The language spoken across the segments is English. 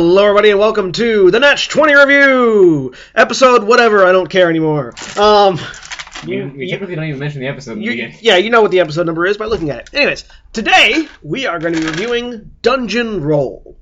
Hello, everybody, and welcome to the Natch 20 review episode. Whatever, I don't care anymore. Um, You, we typically don't even mention the episode in the you, beginning. yeah, you know what the episode number is by looking at it. Anyways, today we are going to be reviewing Dungeon Roll.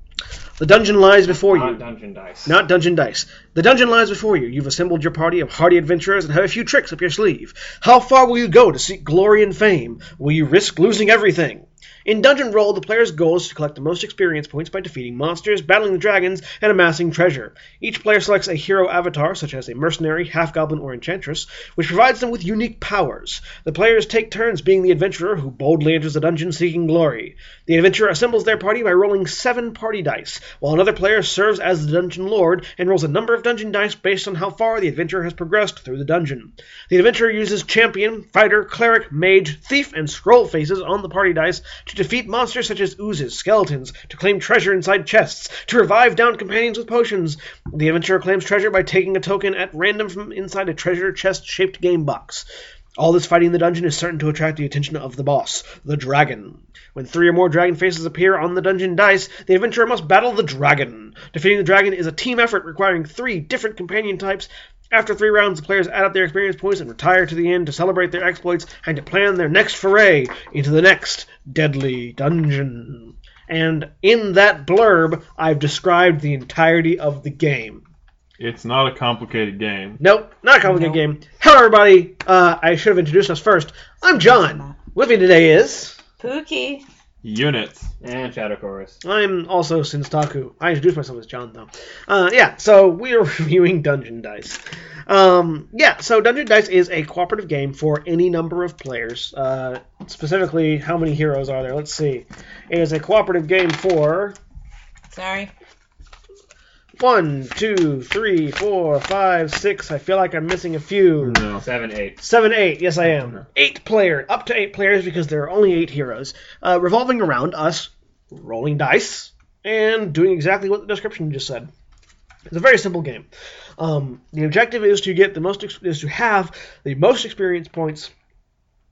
The dungeon lies before Not you. Dungeon Dice. Not Dungeon Dice. The dungeon lies before you. You've assembled your party of hardy adventurers and have a few tricks up your sleeve. How far will you go to seek glory and fame? Will you risk losing everything? In Dungeon Roll, the player's goal is to collect the most experience points by defeating monsters, battling the dragons, and amassing treasure. Each player selects a hero avatar, such as a mercenary, half goblin, or enchantress, which provides them with unique powers. The players take turns being the adventurer who boldly enters the dungeon seeking glory. The adventurer assembles their party by rolling seven party dice, while another player serves as the dungeon lord and rolls a number of dungeon dice based on how far the adventurer has progressed through the dungeon. The adventurer uses champion, fighter, cleric, mage, thief, and scroll faces on the party dice to defeat monsters such as oozes, skeletons, to claim treasure inside chests, to revive downed companions with potions. The adventurer claims treasure by taking a token at random from inside a treasure chest shaped game box. All this fighting in the dungeon is certain to attract the attention of the boss, the dragon. When three or more dragon faces appear on the dungeon dice, the adventurer must battle the dragon. Defeating the dragon is a team effort requiring three different companion types. After three rounds, the players add up their experience points and retire to the inn to celebrate their exploits and to plan their next foray into the next deadly dungeon. And in that blurb, I've described the entirety of the game. It's not a complicated game. Nope, not a complicated game. Hello, everybody. Uh, I should have introduced us first. I'm John. With me today is. Pooky. Uknits. And Shadow Chorus. I'm also Senstaku. I introduced myself as John, though. Uh, yeah, so we are reviewing Dungeon Dice. Um, yeah, so Dungeon Dice is a cooperative game for any number of players. Uh, specifically, how many heroes are there? Let's see. It is a cooperative game for Sorry. One, two, three, four, five, six. I feel like I'm missing a few. No. Seven, eight. Seven, eight. Yes, I am. Eight player, up to eight players because there are only eight heroes, uh, revolving around us rolling dice and doing exactly what the description just said. It's a very simple game. Um, the objective is to get the most ex- is to have the most experience points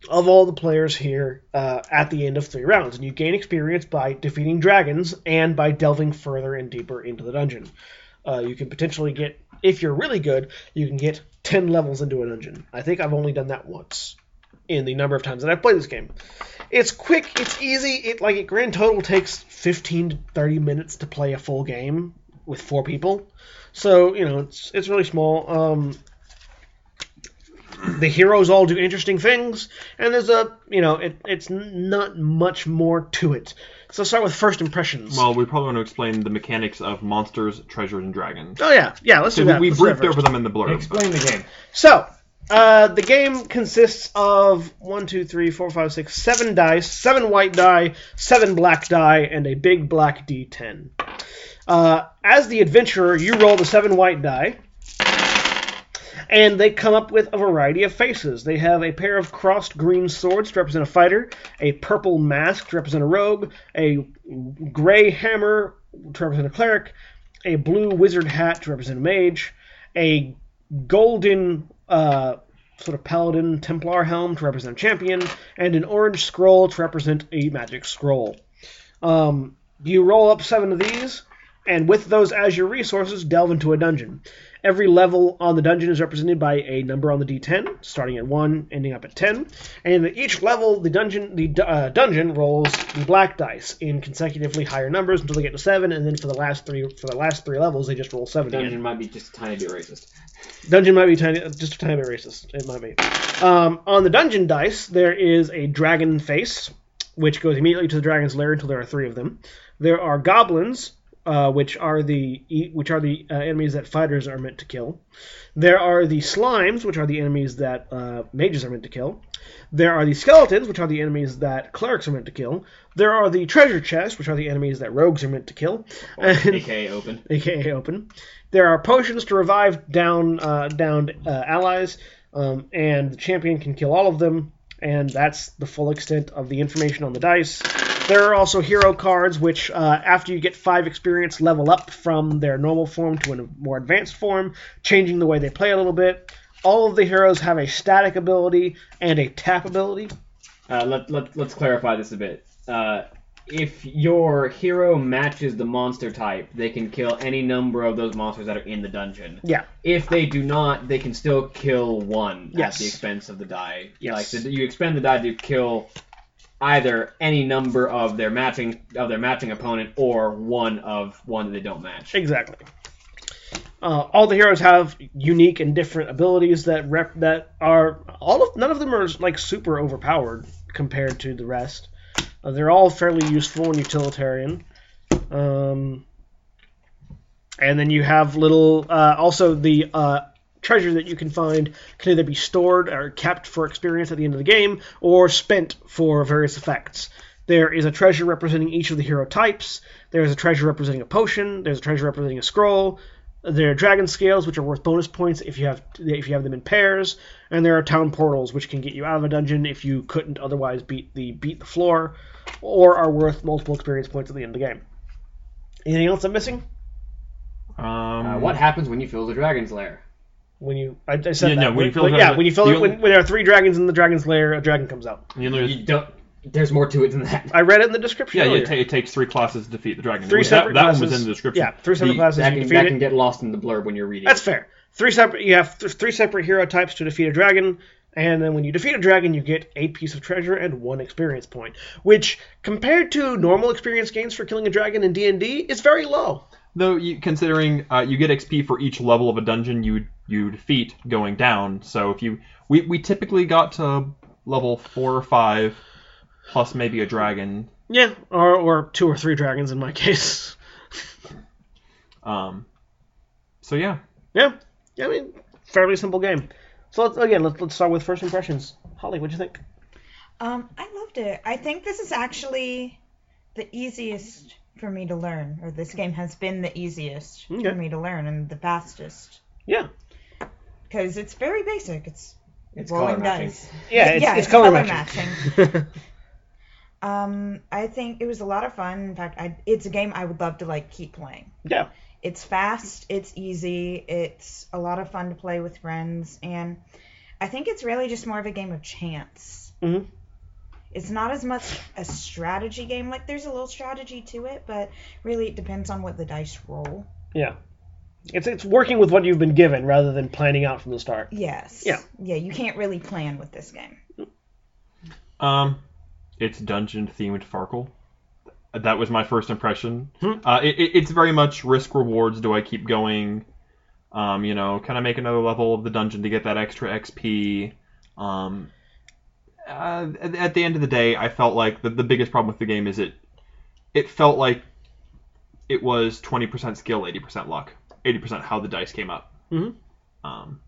of all the players here uh, at the end of three rounds, and you gain experience by defeating dragons and by delving further and deeper into the dungeon. Uh, you can potentially get, if you're really good, you can get ten levels into a dungeon. I think I've only done that once in the number of times that I've played this game. It's quick, it's easy. It like it grand total takes 15 to 30 minutes to play a full game with four people. So you know it's it's really small. Um, the heroes all do interesting things, and there's a you know it, it's not much more to it. So let's start with first impressions. Well, we probably want to explain the mechanics of monsters, treasures, and dragons. oh yeah, yeah. Let's do So that. we Let's briefed over them in the blurb. Explain the game. So, uh, the game consists of one, two, three, four, five, six, seven dice, seven white die, seven black die, and a big black d10. Uh, as the adventurer, you roll the seven white die, and they come up with a variety of faces. They have a pair of crossed green swords to represent a fighter, a purple mask to represent a rogue, a gray hammer to represent a cleric, a blue wizard hat to represent a mage, a golden uh, sort of paladin Templar helm to represent a champion, and an orange scroll to represent a magic scroll. Um, you roll up seven of these, and with those as your resources, delve into a dungeon. Every level on the dungeon is represented by a number on the D10, starting at one, ending up at ten. And at each level, the dungeon the uh, dungeon rolls the black dice in consecutively higher numbers until they get to seven, and then for the last three for the last three levels, they just roll seven again. Dungeon might be just a tiny bit racist. Dungeon might be tiny, just a tiny bit racist. It might be. Um, on the dungeon dice, there is a dragon face, which goes immediately to the dragon's lair until there are three of them. There are goblins, uh, which are the which are the uh, enemies that fighters are meant to kill. There are the slimes, which are the enemies that uh, mages are meant to kill. There are the skeletons, which are the enemies that clerics are meant to kill. There are the treasure chests, which are the enemies that rogues are meant to kill. And- AKA open. aka open. There are potions to revive down uh, downed uh, allies, um, and the champion can kill all of them. And that's the full extent of the information on the dice. There are also hero cards, which uh, after you get five experience, level up from their normal form to a more advanced form, changing the way they play a little bit. All of the heroes have a static ability and a tap ability. Uh, let, let, let's clarify this a bit. Uh, if your hero matches the monster type, they can kill any number of those monsters that are in the dungeon. Yeah. If they do not, they can still kill one Yes. at the expense of the die. Yes. Like the, you expend the die to kill either any number of their matching of their matching opponent or one of one that they don't match. Exactly. Uh, all the heroes have unique and different abilities that rep that are all of none of them are like super overpowered compared to the rest. Uh, they're all fairly useful and utilitarian. Um, and then you have little uh, also the uh, treasure that you can find can either be stored or kept for experience at the end of the game or spent for various effects. There is a treasure representing each of the hero types. There is a treasure representing a potion. There's a treasure representing a scroll. There are dragon scales, which are worth bonus points if you have if you have them in pairs, and there are town portals, which can get you out of a dungeon if you couldn't otherwise beat the beat the floor, or are worth multiple experience points at the end of the game. Anything else I'm missing? Um, Uh, what happens when you fill the dragon's lair? When you, I, I said Yeah, that. no, when you fill When- the yeah, dragon- when you fill it, when, only- when there are three dragons in the dragon's lair, a dragon comes out. You lose- You don't. There's more to it than that. I read it in the description. yeah, yeah, earlier. it, ta- it takes three classes to defeat the dragon. Three that, separate that classes. one was in the description. Yeah, three separate The- classes. that you can, defeat that it. can get lost in the blurb when you're reading. That's fair. Three separate. You have th- three separate hero types to defeat a dragon, and then when you defeat a dragon, you get a piece of treasure and one experience point, which compared to normal experience gains for killing a dragon in D and D is very low. Though, you, considering uh, you get XP for each level of a dungeon you you defeat going down, so if you we, we typically got to level four or five, plus maybe a dragon. Yeah, or or two or three dragons in my case. Um, so yeah, Yeah, yeah. I mean, fairly simple game. So let's, again, let's let's start with first impressions. Holly, what'd you think? Um, I loved it. I think this is actually the easiest for me to learn, or this game has been the easiest Okay. for me to learn and the fastest. Yeah, Because it's very basic. It's It's rolling color matching. dice. yeah. It's, yeah, it's, color, matching. matching. Um, I think it was a lot of fun. In fact, I, it's a game I would love to like keep playing. yeah, It's fast, it's easy, it's a lot of fun to play with friends, and I think it's really just more of a game of chance. Mhm. It's not as much a strategy game. Like there's a little strategy to it, but really it depends on what the dice roll. yeah. It's it's working with what you've been given rather than planning out from the start. Yes. Yeah. Yeah, you can't really plan with this game. um, it's dungeon themed Farkle. That was my first impression. Hmm. Uh, it, it, it's very much risk rewards. Do I keep going? Um, you know, can I make another level of the dungeon to get that extra XP? Um, uh, at, at the end of the day, I felt like the, the biggest problem with the game is it it felt like it was 20% skill, 80% luck, 80% how the dice came up. Mhm. Um,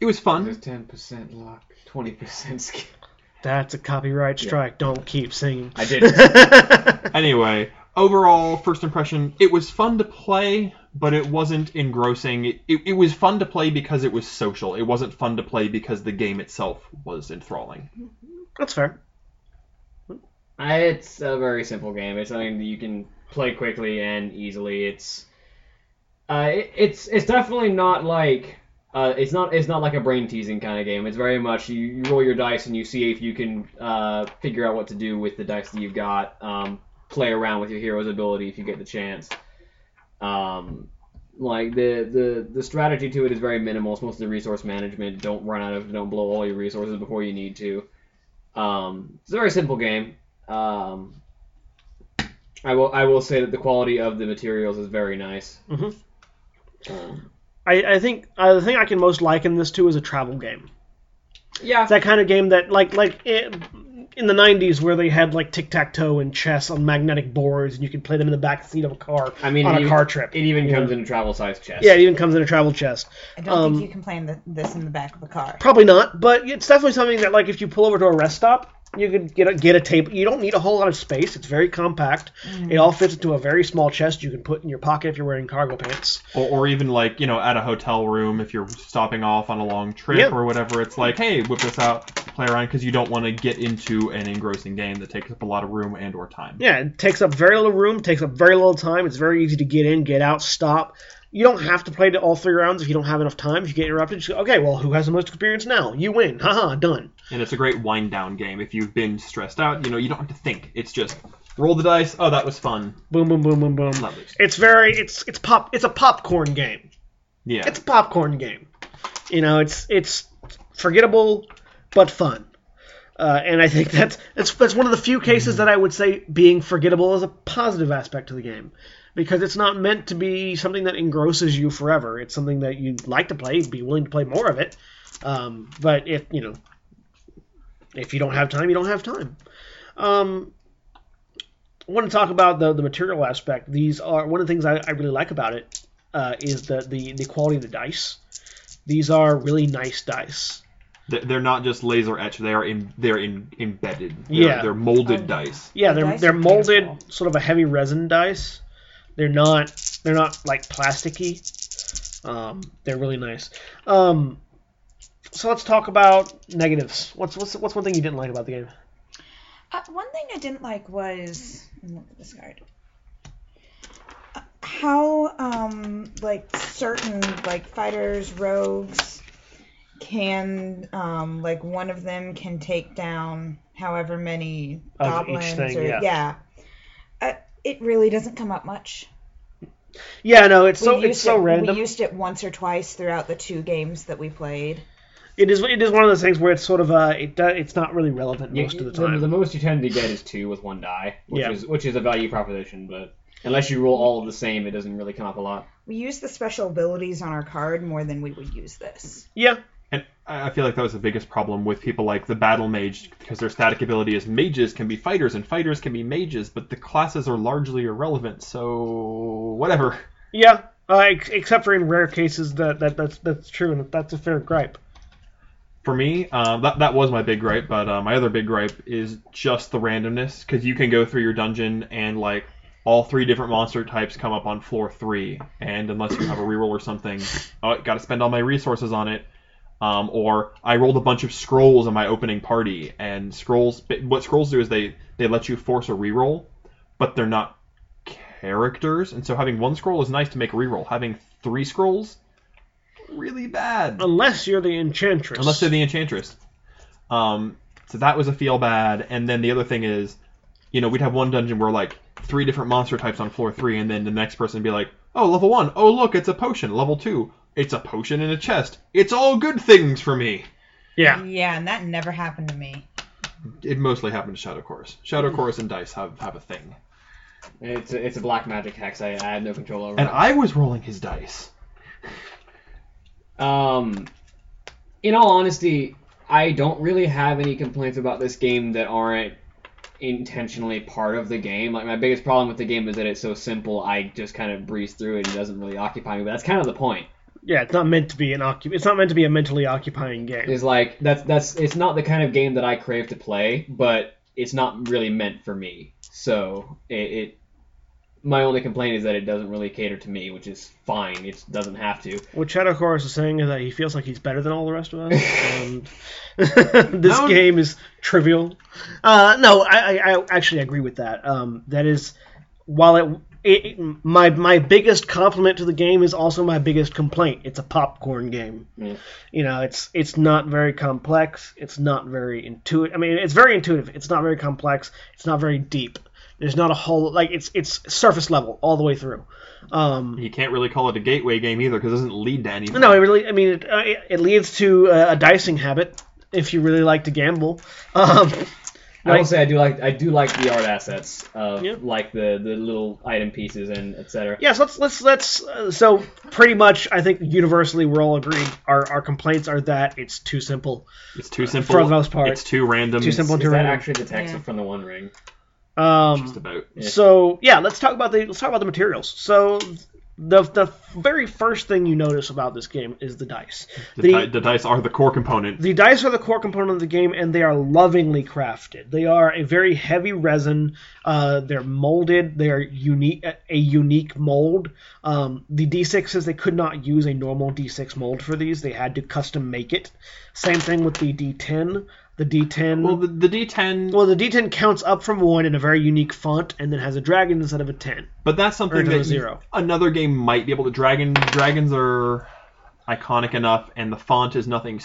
it was fun. There's ten percent luck, twenty percent skill. That's a copyright strike. Don't keep singing. I did. Anyway, overall, first impression, it was fun to play, but it wasn't engrossing. It, it, it was fun to play because it was social. It wasn't fun to play because the game itself was enthralling. That's fair. I- It's a very simple game. It's something that you can play quickly and easily. It's uh, it, it's it's definitely not like uh, it's not it's not like a brain teasing kind of game. It's very much you, you roll your dice and you see if you can uh, figure out what to do with the dice that you've got. Um, play around with your hero's ability if you get the chance. Um, like the, the the strategy to it is very minimal. It's mostly resource management. Don't run out of don't blow all your resources before you need to. Um, it's a very simple game. Um, I will I will say that the quality of the materials is very nice. Mhm. Um, I, I think uh, the thing I can most liken this to is a travel game. yeah, It's that kind of game that like like it, in the '90s where they had like tic tac toe and chess on magnetic boards, and you could play them in the back seat of a car I mean on a even- car trip. It even Yeah. comes in a travel size chest. Yeah, it even comes in a travel chest. I don't Um, think you can play in the, this in the back of a car. Probably not, but it's definitely something that like if you pull over to a rest stop, you could get a get a table. You don't need a whole lot of space. It's very compact. It all fits into a very small chest you can put in your pocket if you're wearing cargo pants. Or, or even like, you know, at a hotel room if you're stopping off on a long trip Yeah. or whatever. It's like, hey, whip this out, play around because you don't want to get into an engrossing game that takes up a lot of room and or time. Yeah, it takes up very little room, takes up very little time. It's very easy to get in, get out, stop. You don't have to play to all three rounds if you don't have enough time. If you get interrupted, just go, okay, well, who has the most experience now? You win. Haha, done. And it's a great wind down game. If you've been stressed out, you know, you don't have to think. It's just Roll the dice. Oh, that was fun. Boom, boom, boom, boom, boom. Loose. It's very it's it's pop it's a popcorn game. Yeah. It's a popcorn game. You know, it's it's forgettable but fun. Uh, and I think that's, that's that's one of the few cases that I would say being forgettable is a positive aspect to the game, because it's not meant to be something that engrosses you forever. It's something that you'd like to play, be willing to play more of it. Um, but if you know, if you don't have time, you don't have time. Um, I want to talk about the the material aspect. These are one of the things I, I really like about it uh, is the, the the quality of the dice. These are really nice dice. They're not just laser etched. They are in. They're in embedded. They're, Yeah. They're molded Oh. dice. Yeah, The they're dice they're are molded, beautiful. sort of a heavy resin dice. They're not they're not like plasticky. Um, they're really nice. Um, so let's talk about negatives. What's what's what's one thing you didn't like about the game? Uh, one thing I didn't like was look at this card. Uh, How um like certain like fighters, rogues can um like one of them can take down however many Of goblins thing, or yeah. Uh, it really doesn't come up much. Yeah, no, it's so it's so it, random. We used it once or twice throughout the two games that we played. It is it is one of those things where it's sort of uh it do, it's not really relevant You- most of the the, time. the most you tend to get is two with one die, which Yeah. is which is a value proposition. But unless you roll all of the same, it doesn't really come up a lot. We use the special abilities on our card more than we would use this. yeah, And I I feel like that was the biggest problem with people like the battle mage because their static ability is mages can be fighters and fighters can be mages, but the classes are largely irrelevant. So whatever. yeah. Uh, ex- except for in rare cases that, that that's that's true and that's a fair gripe. For me, um, that that was my big gripe, but uh, my other big gripe is just the randomness because you can go through your dungeon and like all three different monster types come up on floor three, and unless you have a reroll or something, oh, got to spend all my resources on it. Um, or I rolled a bunch of scrolls in my opening party, and scrolls. What scrolls do is they they let you force a reroll, but they're not characters, and so having one scroll is nice to make a reroll. Having three scrolls, really bad. Unless you're the enchantress. Unless you're the enchantress. Um, so that was a feel bad. And then the other thing is, you know, we'd have one dungeon where like three different monster types on floor three, and then the next person would be like, oh, level one, oh look, it's a potion. Level two, it's a potion in a chest. It's all good things for me. yeah. Yeah, and that never happened to me. It mostly happened to Shadow Chorus. Shadow Chorus and Dice have, have a thing. It's a, it's a black magic hex. I, I have no control over. And it. I was rolling his dice. Um, in all honesty, I don't really have any complaints about this game that aren't intentionally part of the game. Like my biggest problem with the game is that it's so simple. I just kind of breeze through it. It doesn't really occupy me. But that's kind of the point. Yeah, it's not meant to be an occup- It's not meant to be a mentally occupying game. Is like that's that's it's not the kind of game that I crave to play, but it's not really meant for me. So it, it my only complaint is that it doesn't really cater to me, which is fine. It doesn't have to. What Shadow Chorus is saying is that he feels like he's better than all the rest of us, and this No. game is trivial. Uh, no, I, I, I actually agree with that. Um, that is, while it, it, my my biggest compliment to the game is also my biggest complaint. It's a popcorn game. Yeah. You know, it's it's not very complex. It's not very intuitive. I mean, it's very intuitive. It's not very complex. It's not very deep. There's not a whole like it's it's surface level all the way through. Um, You can't really call it a gateway game either because it doesn't lead to anything. no, it really. I mean, it, uh, it, leads to uh, a dicing habit if you really like to gamble. Um, I will Like- say I do like I do like the art assets of Yeah. like the the little item pieces and etc. yeah, so let's let's let's. Uh, so pretty much, I think universally we're all agreed. Our our complaints are that it's too simple. It's too simple. For the most part. It's too random. Too simple Is to that random. actually the text Yeah. from the One Ring? Um, Just about. Yeah. So yeah, let's talk about the let's talk about the materials. So the the very first thing you notice about this game is the dice. The, The- di- the dice are the core component. The dice are the core component of the game, and they are lovingly crafted. They are a very heavy resin. Uh, they're molded. They are unique, a unique mold. Um, the D6s they could not use a normal D6 mold for these. They had to custom make it. Same thing with the D10. The D10. Well, the, the D10, well, the D10 counts up from one in a very unique font, and then has a dragon instead of a ten. but that's something that zero. another game might be able to. Dragon dragons are iconic enough, and the font is nothing.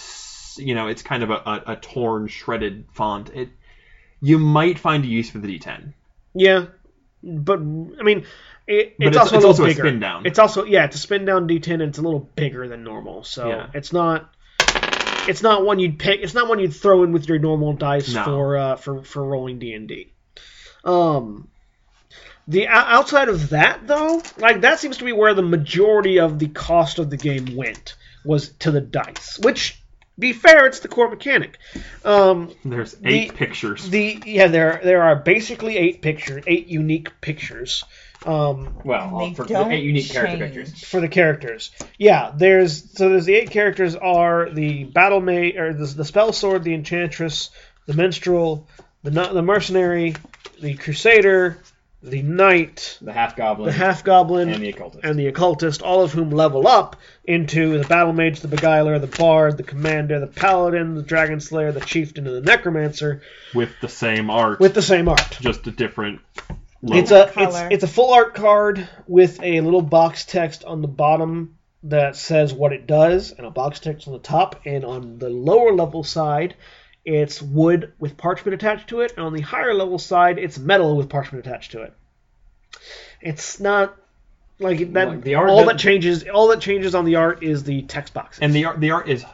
You know, it's kind of a, a, a torn, shredded font. It you might find a use for the D10. Yeah, but I mean, it, it's, it's- also it's a little also a bigger. spin down. It's also yeah, it's a spin down D10 and it's a little bigger than normal. So Yeah. it's not. It's not one you'd pick. It's not one you'd throw in with your normal dice No. for uh, for for rolling D and D. Um, the outside of that though, like that seems to be where the majority of the cost of the game went was to the dice. Which, be fair, it's the core mechanic. Um, There's The- eight pictures. the yeah, there there are basically eight pictures, eight unique pictures. Um, Well, They for don't eight unique character pictures. for the characters. Yeah, there's so there's the eight characters are the battle mage or the, the spell sword, the enchantress, the minstrel, the the mercenary, the crusader, the knight, The half goblin the half goblin, and the occultist. and the occultist, all of whom level up into the battle mage, the beguiler, the bard, the commander, the paladin, the dragon slayer, the chieftain, and the necromancer with the same art, with the same art. just a different. Level. It's a it's, it's a full art card with a little box text on the bottom that says what it does, and a box text on the top. And on the lower level side, it's wood with parchment attached to it, and on the higher level side, it's metal with parchment attached to it. It's not like that. Like, the art all doesn't- that changes, all that changes on the art is the text boxes. and the art the art is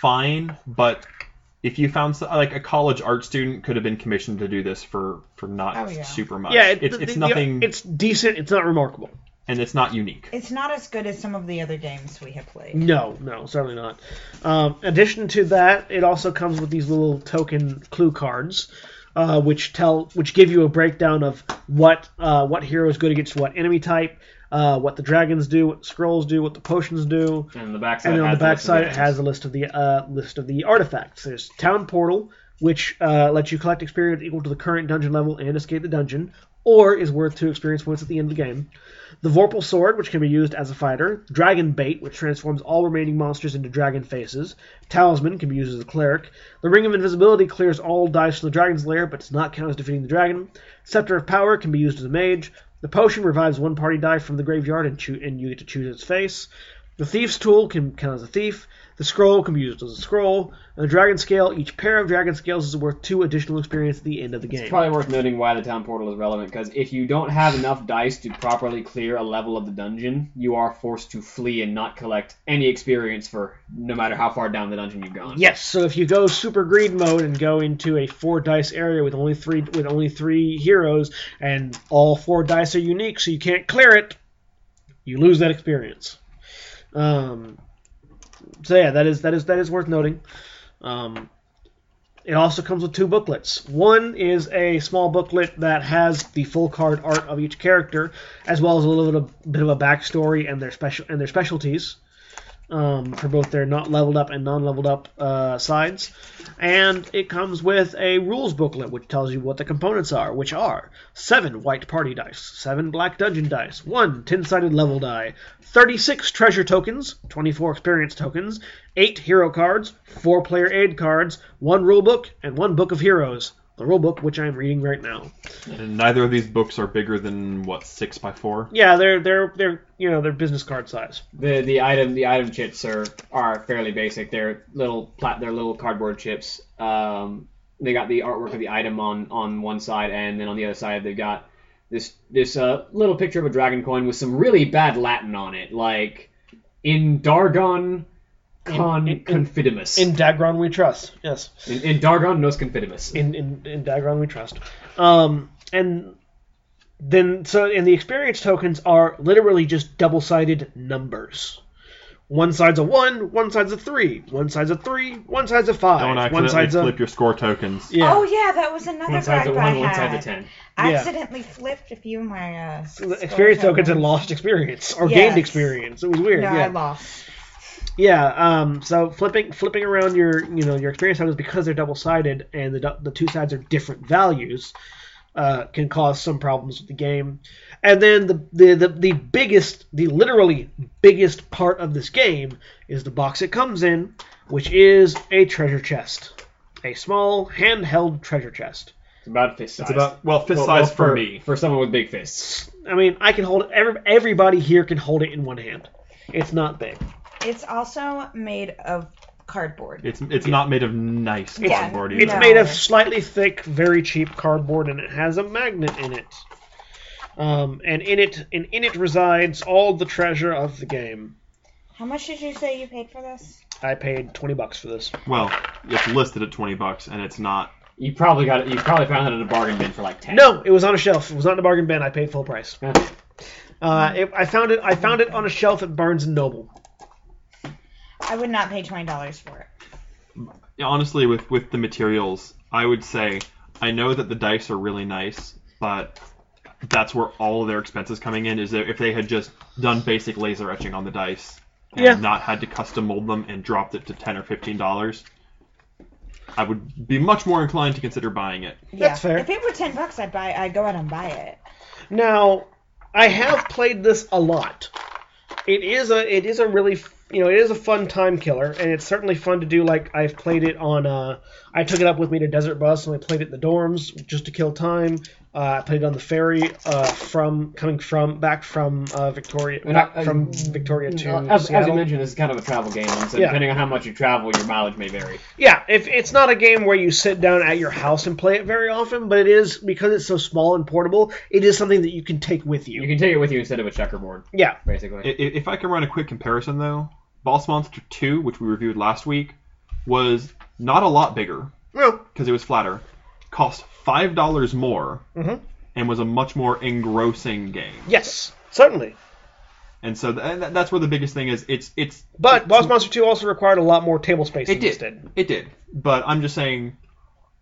fine, but if you found so- like a college art student could have been commissioned to do this for for not Oh, yeah. super much. yeah, it, it's the- it's the- nothing, It's decent. It's not remarkable. and it's not unique. It's not as good as some of the other games we have played. No, no, certainly not. Um, addition to that, it also comes with these little token clue cards, uh, which tell, which give you a breakdown of what uh, what hero is good against what enemy type, uh, what the dragons do, what scrolls do, what the potions do, and the backside and then on the backside it has a list of the uh, list of the artifacts. There's Town Portal, which uh, lets you collect experience equal to the current dungeon level and escape the dungeon, or is worth two experience points at the end of the game. The Vorpal Sword, which can be used as a fighter. Dragon Bait, which transforms all remaining monsters into dragon faces. Talisman can be used as a cleric. The Ring of Invisibility clears all dice from the dragon's lair, but does not count as defeating the dragon. Scepter of Power can be used as a mage. The potion revives one party die from the graveyard, and, and you get to choose its face. The Thief's Tool can count as a thief. The Scroll can be used as a scroll. And the Dragon Scale, each pair of Dragon Scales is worth two additional experience at the end of the game. It's probably worth noting why the town portal is relevant because if you don't have enough dice to properly clear a level of the dungeon, you are forced to flee and not collect any experience for no matter how far down the dungeon you've gone. Yes, so if you go super greed mode and go into a four dice area with only three with only three heroes and all four dice are unique, so you can't clear it, you lose that experience. Um, so yeah, that is that is that is worth noting. Um, it also comes with two booklets. One is a small booklet that has the full card art of each character, as well as a little bit of, bit of a backstory and their special and their specialties um, for both their not leveled up and non-leveled up uh, sides. And it comes with a rules booklet which tells you what the components are, which are seven white party dice, seven black dungeon dice, one ten-sided level die, 36 treasure tokens, 24 experience tokens, eight hero cards, four player aid cards, one rule book, and one book of heroes. The rule book, which I'm reading right now. And neither of these books are bigger than what six by four. Yeah, they're they're they're you know they're business card size. The the item the item chips are are fairly basic. They're little plat they're little cardboard chips. Um, they got the artwork of the item on on one side, and then on the other side they've got this this uh, little picture of a dragon coin with some really bad Latin on it, like in Dargon con in- in- confidimus. In Dagron we trust. Yes. in, in Dargon nos confidimus. in in, in Dagron we trust. Um, and then so and the experience tokens are literally just double sided numbers. One side's a one, one side's a three, one side's a three, one side's a five, Don't one accidentally side's a flip your score tokens. yeah. Oh yeah, that was another one side's a gripe I one, one had. side's a ten. I Yeah. accidentally flipped a few of my uh, So the score experience tokens and lost experience or Yes. gained experience. It was weird. No, yeah. I lost. Yeah, um, so flipping flipping around your you know your experience tokens because they're double sided and the the two sides are different values uh, can cause some problems with the game. And then the, the the the biggest the literally biggest part of this game is the box it comes in, which is a treasure chest, a small handheld treasure chest. It's about fist size. It's about well fist Well- size well, for, me. For someone with big fists. I mean, I can hold it. Every, everybody here can hold it in one hand. It's not big. It's also made of cardboard. It's it's not made of nice Yeah, cardboard It's. No. made of slightly thick, very cheap cardboard, and it has a magnet in it. Um, and in it, and in it resides all the treasure of the game. How much did you say you paid for this? I paid twenty bucks for this. Well, it's listed at twenty bucks, and it's not. You probably got it. You probably found it at a bargain bin for like ten. No, it was on a shelf. It was not in a bargain bin. I paid full price. Yeah. Uh, it, I found it. I found it on a shelf at Barnes and Noble. I would not pay twenty dollars for it. Honestly, with with the materials, I would say I know that the dice are really nice, but that's where all of their expenses coming in. Is that if they had just done basic laser etching on the dice and Yeah. not had to custom mold them and dropped it to ten or fifteen dollars, I would be much more inclined to consider buying it. That's fair. If it were ten bucks, I'd buy. I'd go out and buy it. Now, I have played this a lot. It is a it is a really f- you know it is a fun time killer, and it's certainly fun to do. Like I've played it on. Uh, I took it up with me to Desert Bus, and we played it in the dorms just to kill time. Uh, I played it on the ferry uh, from coming from back from uh, Victoria And back I- I- from Victoria to as, as you mentioned, this is kind of a travel game, and so Yeah. depending on how much you travel, your mileage may vary. Yeah, if it's not a game where you sit down at your house and play it very often, but it is because it's so small and portable. It is something that you can take with You you. can take it with you instead of a checkerboard, Yeah, basically. I- i- If I can run a quick comparison though, Boss Monster 2, which we reviewed last week, was not a lot bigger well, because it was flatter, cost five dollars more, Mhm. and was a much more engrossing game. yes, certainly. And so th- and that's where the biggest thing is. It's it's But it's- Boss Monster 2 also required a lot more table space It did. did. It did. But I'm just saying,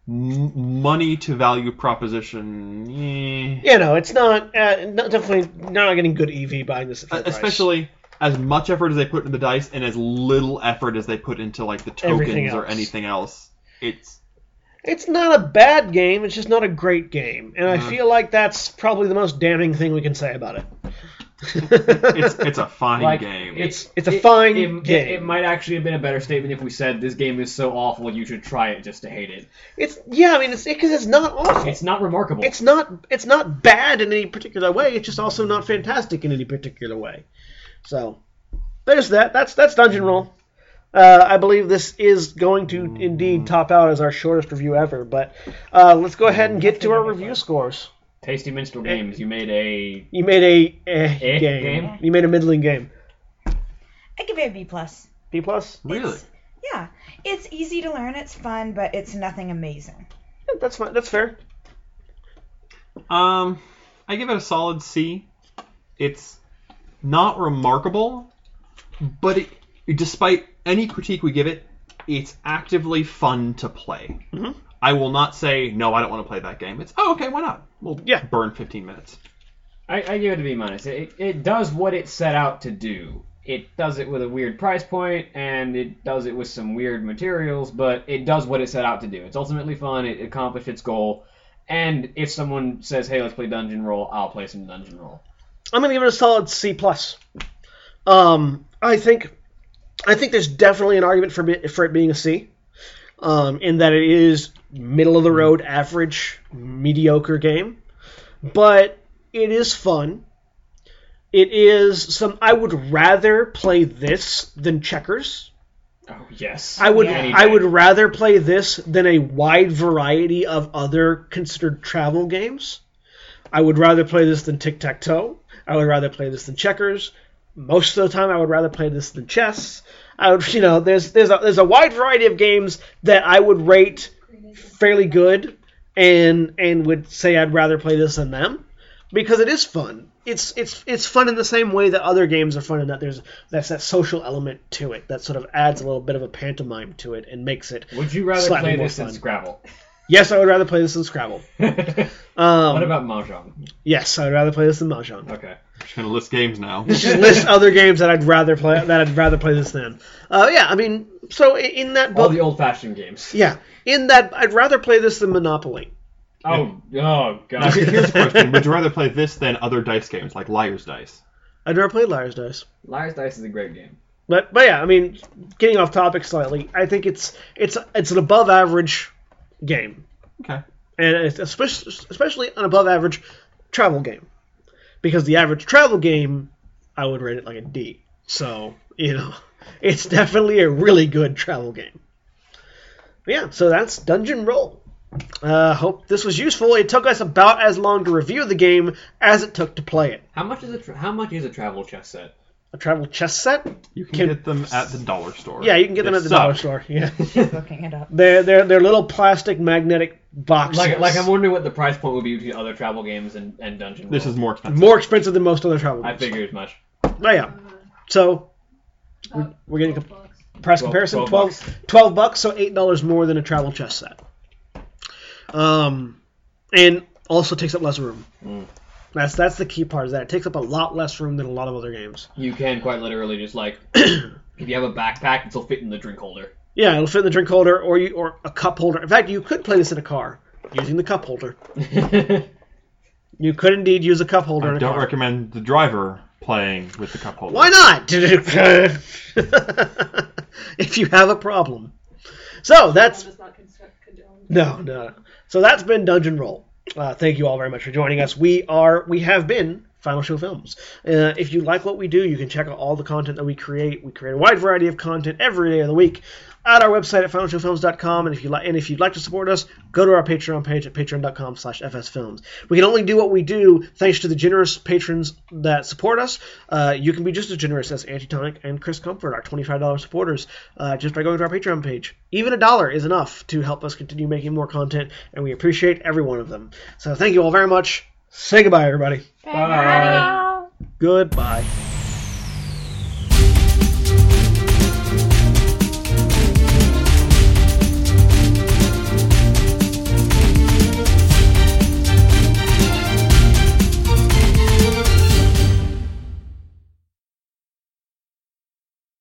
m- money to value proposition. eh. Yeah, no, it's not. Uh, not definitely not getting good EV buying this price. Especially as much effort as they put into the dice and as little effort as they put into like the tokens or anything else. It's It's not a bad game. It's just not a great game, and I Mhm. feel like that's probably the most damning thing we can say about it. it's it's a fine Like, game. It's- it's a fine it, game. It, it might actually have been a better statement if we said this game is so awful you should try it just to hate it. It's yeah, I mean, it's because it's not awful. It's not remarkable. It's not. It's not bad in any particular way. It's just also not fantastic in any particular way. So there's that. That's that's Dungeon Roll. Uh, I believe this is going to indeed top out as our shortest review ever. But uh, let's go ahead and get to our review scores. Tasty Minstrel Games. You made a. You made a eh, Eh game. game? You made a middling game. I give it a B plus. B plus. really. It's, yeah, it's easy to learn. It's fun, but it's nothing amazing. Yeah, that's fine. That's fair. Um, I give it a solid C. It's not remarkable, but it, despite any critique we give it, it's actively fun to play. Mhm. I will not say no. I don't want to play that game. It's oh okay, why not? We'll Yeah. burn 15 minutes. I, I give it a B minus. It, it does what it set out to do. It does it with a weird price point, and it does it with some weird materials, but it does what it set out to do. It's ultimately fun. It accomplished its goal. And if someone says, "Hey, let's play Dungeon Roll," I'll play some Dungeon Roll. I'm gonna give it a solid C plus. Um, I think, I think there's definitely an argument for it, for it being a C, um, in that it is middle of the road, average, mediocre game, but it is fun. It is some. I would rather play this than checkers. Oh yes. I would. Yeah. I would rather play this than a wide variety of other considered travel games. I would rather play this than tic tac toe. I would rather play this than checkers. Most of the time, I would rather play this than chess. I would, you know, there's there's a there's a wide variety of games that I would rate fairly good, and and would say I'd rather play this than them, because it is fun. It's it's it's fun in the same way that other games are fun, in that there's that's that social element to it that sort of adds a little bit of a pantomime to it and makes it. Would you rather play more this than. Scrabble? Yes, I would rather play this than Scrabble. what Um, about Mahjong? Yes, I would rather play this than Mahjong. Okay. Just gonna list games now. Just list other games that I'd rather play that I'd rather play this than. Uh, yeah, I mean, so in that All book, the old-fashioned games. yeah, in that I'd rather play this than Monopoly. Oh, oh Now, god. here- here's a question: Would you rather play this than other dice games like Liar's Dice? I'd rather play Liar's Dice. Liar's Dice is a great game. But but yeah, I mean, getting off topic slightly, I think it's it's it's an above average game, Okay. and it's especially especially an above average travel game, because the average travel game, I would rate it like a D. So, you know, it's definitely a really good travel game. But yeah, so that's Dungeon Roll. Uh, hope this was useful. It took us about as long to review the game as it took to play it. How much is a tra- how much is a travel chess set? A travel chess set? You can, Can- get them at the dollar store. Yeah, you can get them at the suck. dollar store. Yeah, Just looking it up. they're they're they're little plastic magnetic boxes. Like like I'm wondering what the price point would be between other travel games and, and Dungeon. This World. is more expensive. more expensive than most other travel I games. figured as much. Oh yeah. So Uh, we're getting a price Twelve- comparison 12 12, bucks. 12 bucks so eight dollars more than a travel chess set um and also takes up less room Mm. That's that's the key part is that it takes up a lot less room than a lot of other games You can quite literally just like if you have a backpack, it'll fit in the drink holder. yeah it'll fit in the drink holder or you or a cup holder in fact you could play this in a car using the cup holder you could indeed use a cup holder I in don't car recommend the driver playing with the cup holder. why not if you have a problem so that's Does not construct condone. No, no. So that's been Dungeon Roll. Uh, thank you all very much for joining us. We are, we have been Final Show Films. Uh, if you like what we do, you can check out all the content that we create. We create a wide variety of content every day of the week at our website at finalshowfilms.com. And if you like, and if you'd like to support us, go to our Patreon page at patreon.com/slash fsfilms. We can only do what we do thanks to the generous patrons that support us. Uh, you can be just as generous as Antitonic and Chris Comfort, our $25 supporters, uh, just by going to our Patreon page. Even a dollar is enough to help us continue making more content, and we appreciate every one of them. So thank you all very much. Say goodbye, everybody. Bye. Goodbye.